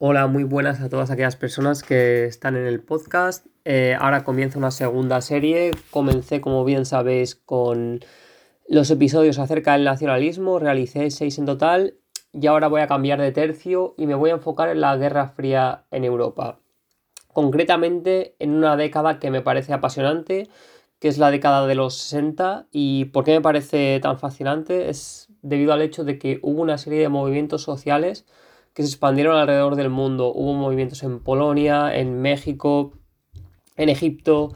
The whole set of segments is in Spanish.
Hola, muy buenas a todas aquellas personas que están en el podcast. Eh, ahora comienza una segunda serie. Comencé, como bien sabéis, con los episodios acerca del nacionalismo. Realicé seis en total y ahora voy a cambiar de tercio y me voy a enfocar en la Guerra Fría en Europa. Concretamente en una década que me parece apasionante, que es la década de los 60. ¿Y por qué me parece tan fascinante? Es debido al hecho de que hubo una serie de movimientos sociales que se expandieron alrededor del mundo. Hubo movimientos en Polonia, en México, en Egipto,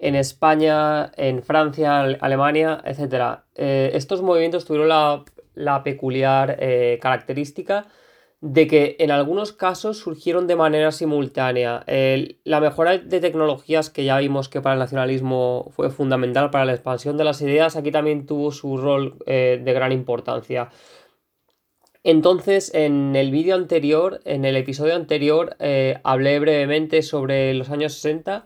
en España, en Francia, Alemania, etc. Eh, estos movimientos tuvieron la, peculiar eh, característica de que en algunos casos surgieron de manera simultánea. la mejora de tecnologías que ya vimos que para el nacionalismo fue fundamental para la expansión de las ideas, aquí también tuvo su rol eh, de gran importancia. Entonces, en el vídeo anterior, en el episodio anterior, eh, hablé brevemente sobre los años 60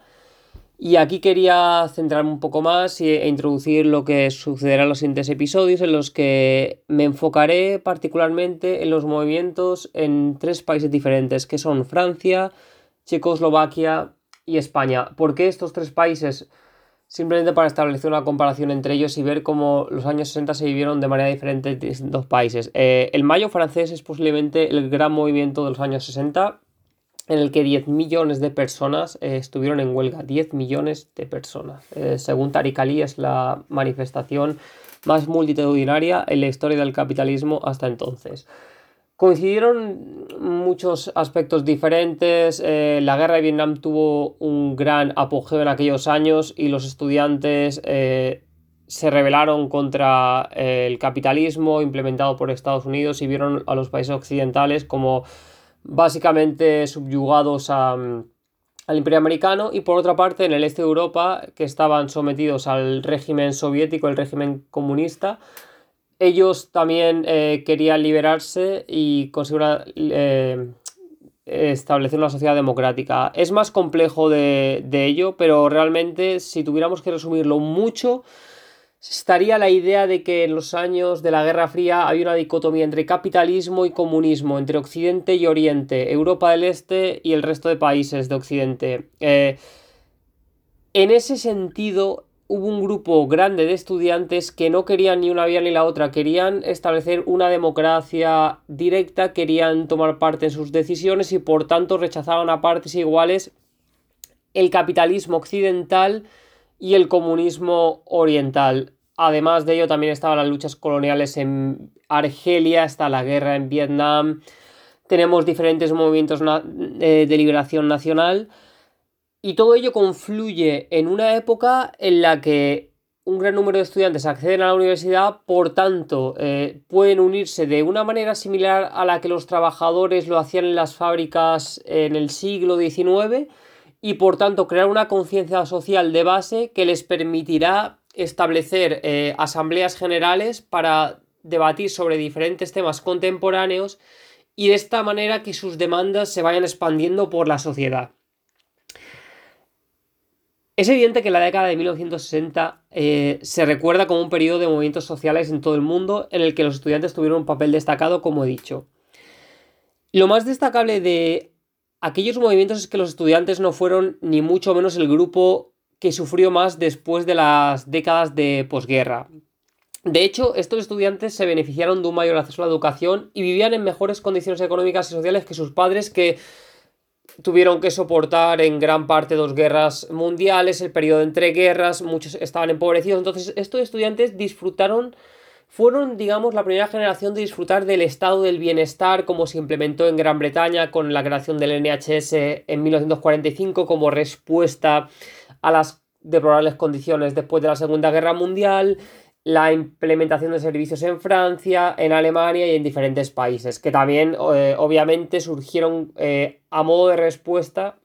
y aquí quería centrarme un poco más e introducir lo que sucederá en los siguientes episodios en los que me enfocaré particularmente en los movimientos en tres países diferentes, que son Francia, Checoslovaquia y España. ¿Por qué estos tres países? Simplemente para establecer una comparación entre ellos y ver cómo los años 60 se vivieron de manera diferente en distintos países. Eh, el Mayo francés es posiblemente el gran movimiento de los años 60 en el que 10 millones de personas eh, estuvieron en huelga. 10 millones de personas. Eh, según Tariq Ali es la manifestación más multitudinaria en la historia del capitalismo hasta entonces. Coincidieron muchos aspectos diferentes. Eh, la guerra de Vietnam tuvo un gran apogeo en aquellos años y los estudiantes eh, se rebelaron contra eh, el capitalismo implementado por Estados Unidos y vieron a los países occidentales como básicamente subyugados al imperio americano y por otra parte en el este de Europa que estaban sometidos al régimen soviético, el régimen comunista, ellos también eh, querían liberarse y conseguir eh, establecer una sociedad democrática. Es más complejo de, ello, pero realmente si tuviéramos que resumirlo mucho, estaría la idea de que en los años de la Guerra Fría hay una dicotomía entre capitalismo y comunismo, entre Occidente y Oriente, Europa del Este y el resto de países de Occidente. Eh, en ese sentido, hubo un grupo grande de estudiantes que no querían ni una vía ni la otra, querían establecer una democracia directa, querían tomar parte en sus decisiones y por tanto rechazaban a partes iguales el capitalismo occidental y el comunismo oriental. Además de ello también estaban las luchas coloniales en Argelia, está la guerra en Vietnam, tenemos diferentes movimientos eh, de liberación nacional. Y todo ello confluye en una época en la que un gran número de estudiantes acceden a la universidad, por tanto, eh, pueden unirse de una manera similar a la que los trabajadores lo hacían en las fábricas en el siglo XIX y por tanto crear una conciencia social de base que les permitirá establecer eh, asambleas generales para debatir sobre diferentes temas contemporáneos y de esta manera que sus demandas se vayan expandiendo por la sociedad. Es evidente que la década de 1960 eh, se recuerda como un periodo de movimientos sociales en todo el mundo en el que los estudiantes tuvieron un papel destacado, como he dicho. Lo más destacable de aquellos movimientos es que los estudiantes no fueron ni mucho menos el grupo que sufrió más después de las décadas de posguerra. De hecho, estos estudiantes se beneficiaron de un mayor acceso a la educación y vivían en mejores condiciones económicas y sociales que sus padres que tuvieron que soportar en gran parte dos guerras mundiales, el periodo entre guerras, muchos estaban empobrecidos, entonces estos estudiantes disfrutaron, fueron digamos la primera generación de disfrutar del estado del bienestar como se implementó en Gran Bretaña con la creación del NHS en 1945 como respuesta a las deplorables condiciones después de la Segunda Guerra Mundial, la implementación de servicios en Francia, en Alemania y en diferentes países, que también eh, obviamente surgieron eh, a modo de respuesta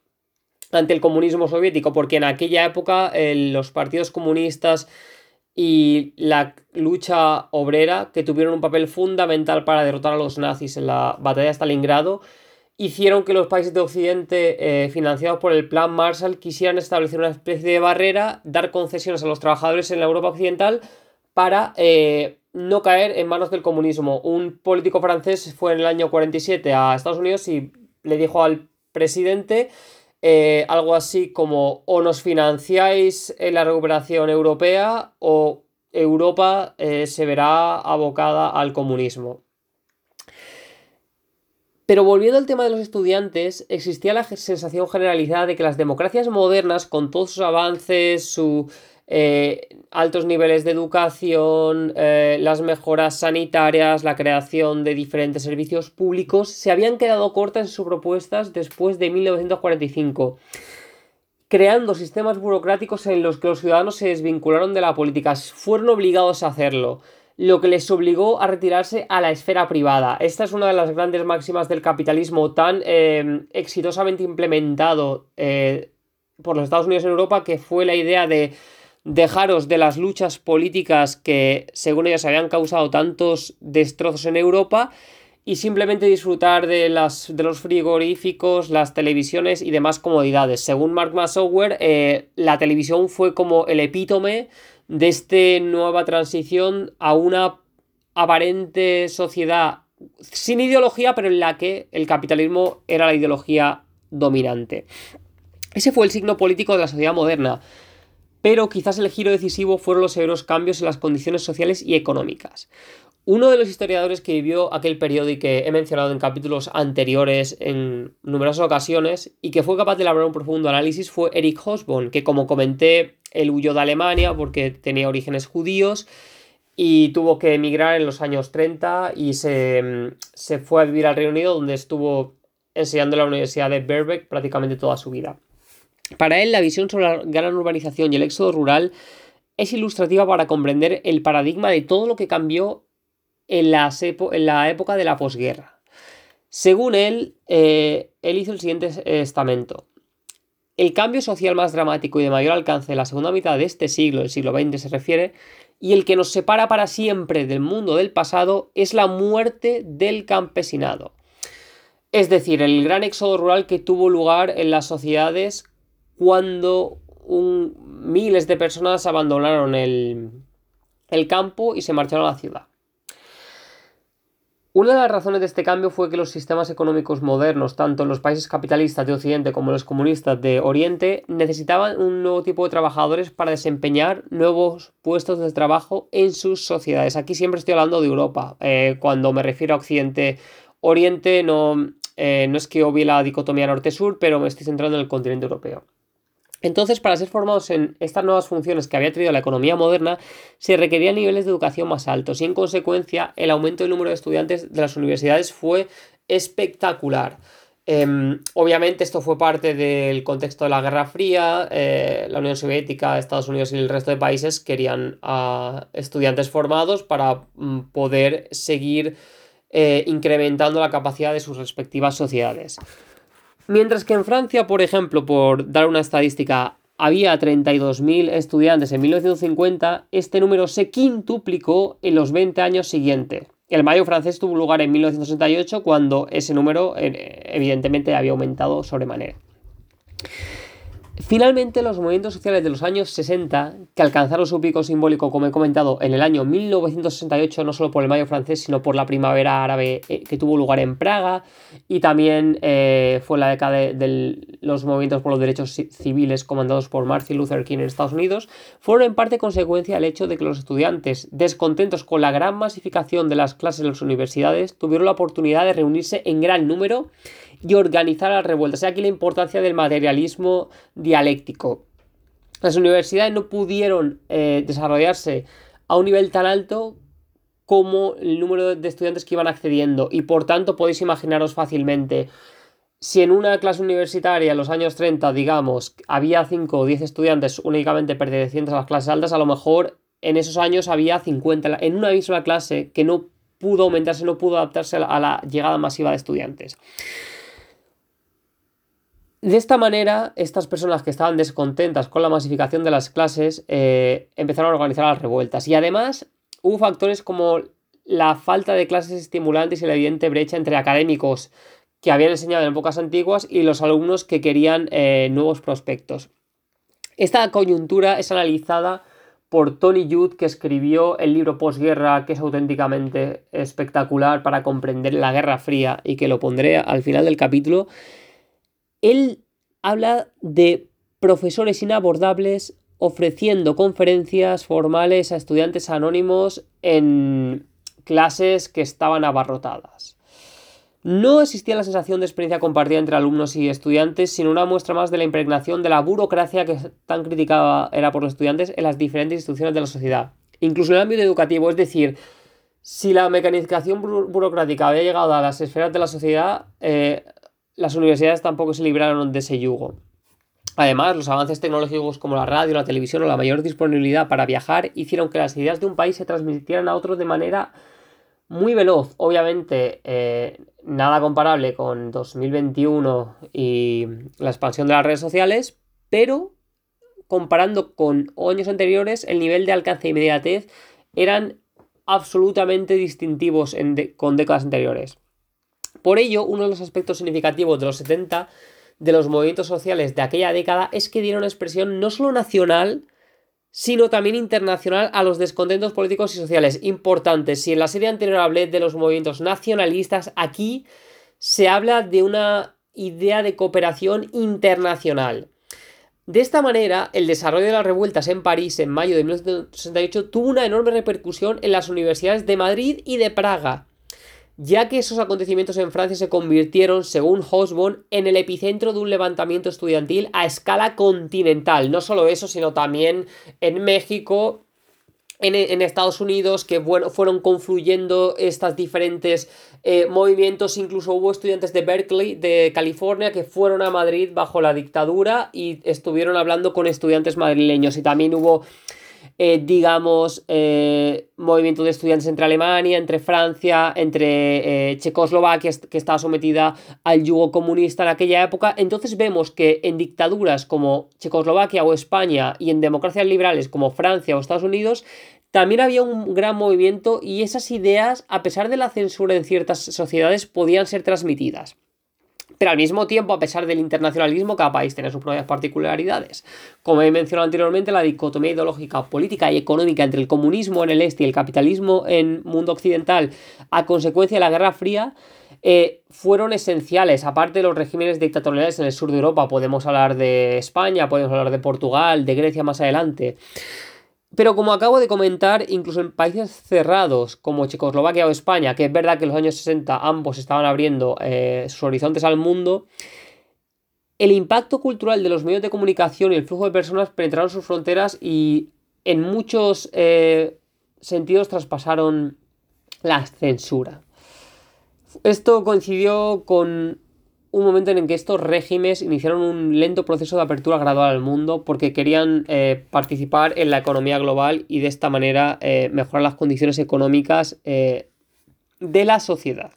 ante el comunismo soviético, porque en aquella época los partidos comunistas y la lucha obrera, que tuvieron un papel fundamental para derrotar a los nazis en la batalla de Stalingrado, hicieron que los países de Occidente, eh, financiados por el Plan Marshall, quisieran establecer una especie de barrera, dar concesiones a los trabajadores en la Europa occidental, para eh, no caer en manos del comunismo. Un político francés fue en el año 47 a Estados Unidos y le dijo al presidente eh, algo así como o nos financiáis en la recuperación europea o Europa eh, se verá abocada al comunismo. Pero volviendo al tema de los estudiantes, existía la sensación generalizada de que las democracias modernas, con todos sus avances, sus eh, altos niveles de educación, eh, las mejoras sanitarias, la creación de diferentes servicios públicos, se habían quedado cortas en sus propuestas después de 1945 creando sistemas burocráticos en los que los ciudadanos se desvincularon de la política, fueron obligados a hacerlo, lo que les obligó a retirarse a la esfera privada. Esta es una de las grandes máximas del capitalismo tan eh, exitosamente implementado eh, por los Estados Unidos en Europa, que fue la idea de dejaros de las luchas políticas que, según ellos, habían causado tantos destrozos en Europa y simplemente disfrutar de, las, de los frigoríficos, las televisiones y demás comodidades. Según Mark Massower, eh, la televisión fue como el epítome de esta nueva transición a una aparente sociedad sin ideología, pero en la que el capitalismo era la ideología dominante. Ese fue el signo político de la sociedad moderna, pero quizás el giro decisivo fueron los severos cambios en las condiciones sociales y económicas. Uno de los historiadores que vivió aquel periodo y que he mencionado en capítulos anteriores en numerosas ocasiones y que fue capaz de elaborar un profundo análisis fue Eric Hobsbawm, que como comenté, él huyó de Alemania porque tenía orígenes judíos y tuvo que emigrar en los años 30 y se, se fue a vivir al Reino Unido donde estuvo enseñando en la Universidad de Birkbeck prácticamente toda su vida. Para él, la visión sobre la gran urbanización y el éxodo rural es ilustrativa para comprender el paradigma de todo lo que cambió en, la época de la posguerra. Según él, eh, él hizo el siguiente estamento. El cambio social más dramático y de mayor alcance en la segunda mitad de este siglo, el siglo XX se refiere, y el que nos separa para siempre del mundo del pasado es la muerte del campesinado. Es decir, el gran éxodo rural que tuvo lugar en las sociedades cuando miles de personas abandonaron el campo y se marcharon a la ciudad. Una de las razones de este cambio fue que los sistemas económicos modernos, tanto en los países capitalistas de Occidente como en los comunistas de Oriente, necesitaban un nuevo tipo de trabajadores para desempeñar nuevos puestos de trabajo en sus sociedades. Aquí siempre estoy hablando de Europa. Eh, cuando me refiero a Occidente-Oriente, no, eh, no es que obvie la dicotomía norte-sur, pero me estoy centrando en el continente europeo. Entonces, para ser formados en estas nuevas funciones que había traído la economía moderna, se requerían niveles de educación más altos y en consecuencia el aumento del número de estudiantes de las universidades fue espectacular. Em, obviamente esto fue parte del contexto de la Guerra Fría, eh, la Unión Soviética, Estados Unidos y el resto de países querían a estudiantes formados para mm, poder seguir eh, incrementando la capacidad de sus respectivas sociedades. Mientras que en Francia, por ejemplo, por dar una estadística, había 32.000 estudiantes en 1950, este número se quintuplicó en los 20 años siguientes. El mayo francés tuvo lugar en 1968 cuando ese número eh, evidentemente había aumentado sobremanera. Finalmente, los movimientos sociales de los años 60, que alcanzaron su pico simbólico, como he comentado, en el año 1968, no solo por el mayo francés, sino por la primavera árabe eh, que tuvo lugar en Praga, y también eh, fue la década de, los movimientos por los derechos civiles comandados por Martin Luther King en Estados Unidos, fueron en parte consecuencia del hecho de que los estudiantes, descontentos con la gran masificación de las clases en las universidades, tuvieron la oportunidad de reunirse en gran número y organizar las revueltas. Aquí la importancia del materialismo dialéctico. Las universidades no pudieron eh, desarrollarse a un nivel tan alto como el número de estudiantes que iban accediendo y por tanto podéis imaginaros fácilmente si en una clase universitaria en los años 30, digamos, había 5 o 10 estudiantes únicamente pertenecientes a las clases altas, a lo mejor en esos años había 50 en una misma clase que no pudo aumentarse, no pudo adaptarse a la llegada masiva de estudiantes. De esta manera, estas personas que estaban descontentas con la masificación de las clases eh, empezaron a organizar las revueltas. Y además hubo factores como la falta de clases estimulantes y la evidente brecha entre académicos que habían enseñado en épocas antiguas y los alumnos que querían eh, nuevos prospectos. Esta coyuntura es analizada por Tony Judd, que escribió el libro Postguerra, que es auténticamente espectacular para comprender la Guerra Fría y que lo pondré al final del capítulo. Él habla de profesores inabordables ofreciendo conferencias formales a estudiantes anónimos en clases que estaban abarrotadas. No existía la sensación de experiencia compartida entre alumnos y estudiantes, sino una muestra más de la impregnación de la burocracia que tan criticada era por los estudiantes en las diferentes instituciones de la sociedad, incluso en el ámbito educativo, es decir, si la mecanización burocrática había llegado a las esferas de la sociedad, eh, las universidades tampoco se libraron de ese yugo. Además, los avances tecnológicos como la radio, la televisión o la mayor disponibilidad para viajar hicieron que las ideas de un país se transmitieran a otro de manera muy veloz. Obviamente, eh, nada comparable con 2021 y la expansión de las redes sociales, pero comparando con años anteriores, el nivel de alcance e inmediatez eran absolutamente distintivos con décadas anteriores. Por ello, uno de los aspectos significativos de los 70 de los movimientos sociales de aquella década es que dieron expresión no solo nacional, sino también internacional a los descontentos políticos y sociales importantes. Si en la serie anterior hablé de los movimientos nacionalistas, aquí se habla de una idea de cooperación internacional. De esta manera, el desarrollo de las revueltas en París en mayo de 1968 tuvo una enorme repercusión en las universidades de Madrid y de Praga, ya que esos acontecimientos en Francia se convirtieron, según Hosbon, en el epicentro de un levantamiento estudiantil a escala continental. No solo eso, sino también en México, en, Estados Unidos, que bueno, fueron confluyendo estas diferentes eh, movimientos. Incluso hubo estudiantes de Berkeley, de California, que fueron a Madrid bajo la dictadura y estuvieron hablando con estudiantes madrileños. Y también hubo eh, digamos, eh, movimiento de estudiantes entre Alemania, entre Francia, entre eh, Checoslovaquia, que estaba sometida al yugo comunista en aquella época. Entonces vemos que en dictaduras como Checoslovaquia o España y en democracias liberales como Francia o Estados Unidos, también había un gran movimiento y esas ideas, a pesar de la censura en ciertas sociedades, podían ser transmitidas. Pero al mismo tiempo, a pesar del internacionalismo, cada país tiene sus propias particularidades. Como he mencionado anteriormente, la dicotomía ideológica, política y económica entre el comunismo en el este y el capitalismo en mundo occidental, a consecuencia de la Guerra Fría, eh, fueron esenciales, aparte de los regímenes dictatoriales en el sur de Europa, podemos hablar de España, podemos hablar de Portugal, de Grecia más adelante. Pero como acabo de comentar, incluso en países cerrados como Checoslovaquia o España, que es verdad que en los años 60 ambos estaban abriendo eh, sus horizontes al mundo, el impacto cultural de los medios de comunicación y el flujo de personas penetraron sus fronteras y en muchos eh, sentidos traspasaron la censura. Esto coincidió con un momento en el que estos regímenes iniciaron un lento proceso de apertura gradual al mundo porque querían eh, participar en la economía global y de esta manera eh, mejorar las condiciones económicas eh, de la sociedad.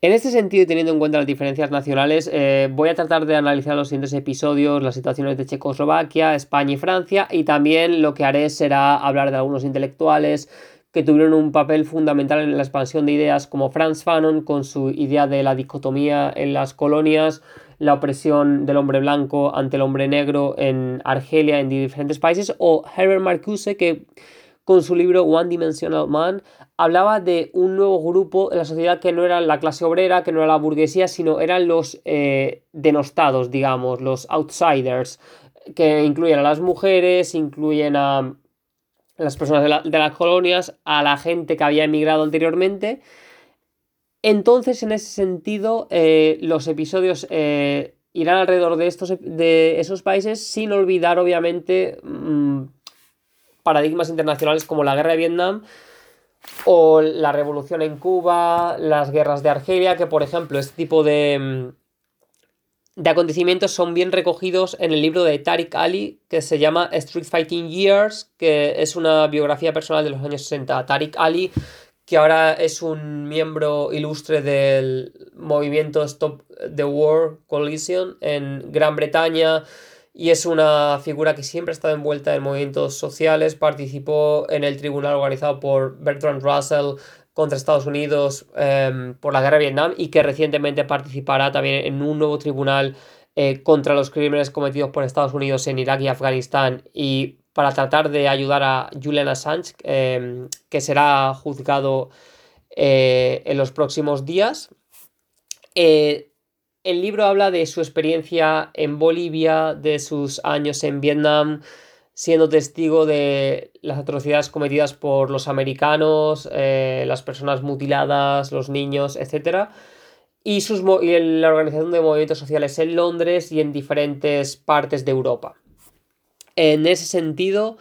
En este sentido y teniendo en cuenta las diferencias nacionales, voy a tratar de analizar los siguientes episodios, las situaciones de Checoslovaquia, España y Francia, y también lo que haré será hablar de algunos intelectuales, que tuvieron un papel fundamental en la expansión de ideas como Franz Fanon con su idea de la dicotomía en las colonias, la opresión del hombre blanco ante el hombre negro en Argelia, en diferentes países, o Herbert Marcuse que con su libro One Dimensional Man hablaba de un nuevo grupo en la sociedad que no era la clase obrera, que no era la burguesía, sino eran los eh, denostados, digamos, los outsiders, que incluyen a las mujeres, incluyen a las personas de, las colonias, a la gente que había emigrado anteriormente. Entonces, en ese sentido, eh, los episodios eh, irán alrededor de, estos, de esos países sin olvidar, obviamente, mm, paradigmas internacionales como la guerra de Vietnam o la revolución en Cuba, las guerras de Argelia, que por ejemplo este tipo de, mm, de acontecimientos son bien recogidos en el libro de Tariq Ali que se llama Street Fighting Years, que es una biografía personal de los años 60. Tariq Ali, que ahora es un miembro ilustre del movimiento Stop the War Coalition en Gran Bretaña y es una figura que siempre ha estado envuelta en movimientos sociales, participó en el tribunal organizado por Bertrand Russell contra Estados Unidos em, por la guerra de Vietnam y que recientemente participará también en un nuevo tribunal eh, contra los crímenes cometidos por Estados Unidos en Irak y Afganistán y para tratar de ayudar a Julian Assange, em, que será juzgado eh, en los próximos días. Eh, el libro habla de su experiencia en Bolivia, de sus años en Vietnam, siendo testigo de las atrocidades cometidas por los americanos, eh, las personas mutiladas, los niños, etc. Y, sus, y la organización de movimientos sociales en Londres y en diferentes partes de Europa. En ese sentido,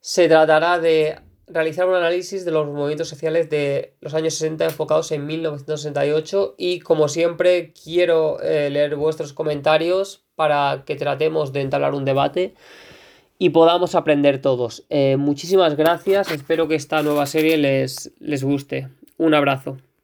se tratará de realizar un análisis de los movimientos sociales de los años 60 enfocados en 1968 y como siempre quiero eh, leer vuestros comentarios para que tratemos de entablar un debate y podamos aprender todos. Eh, muchísimas gracias, espero que esta nueva serie les, les guste. Un abrazo.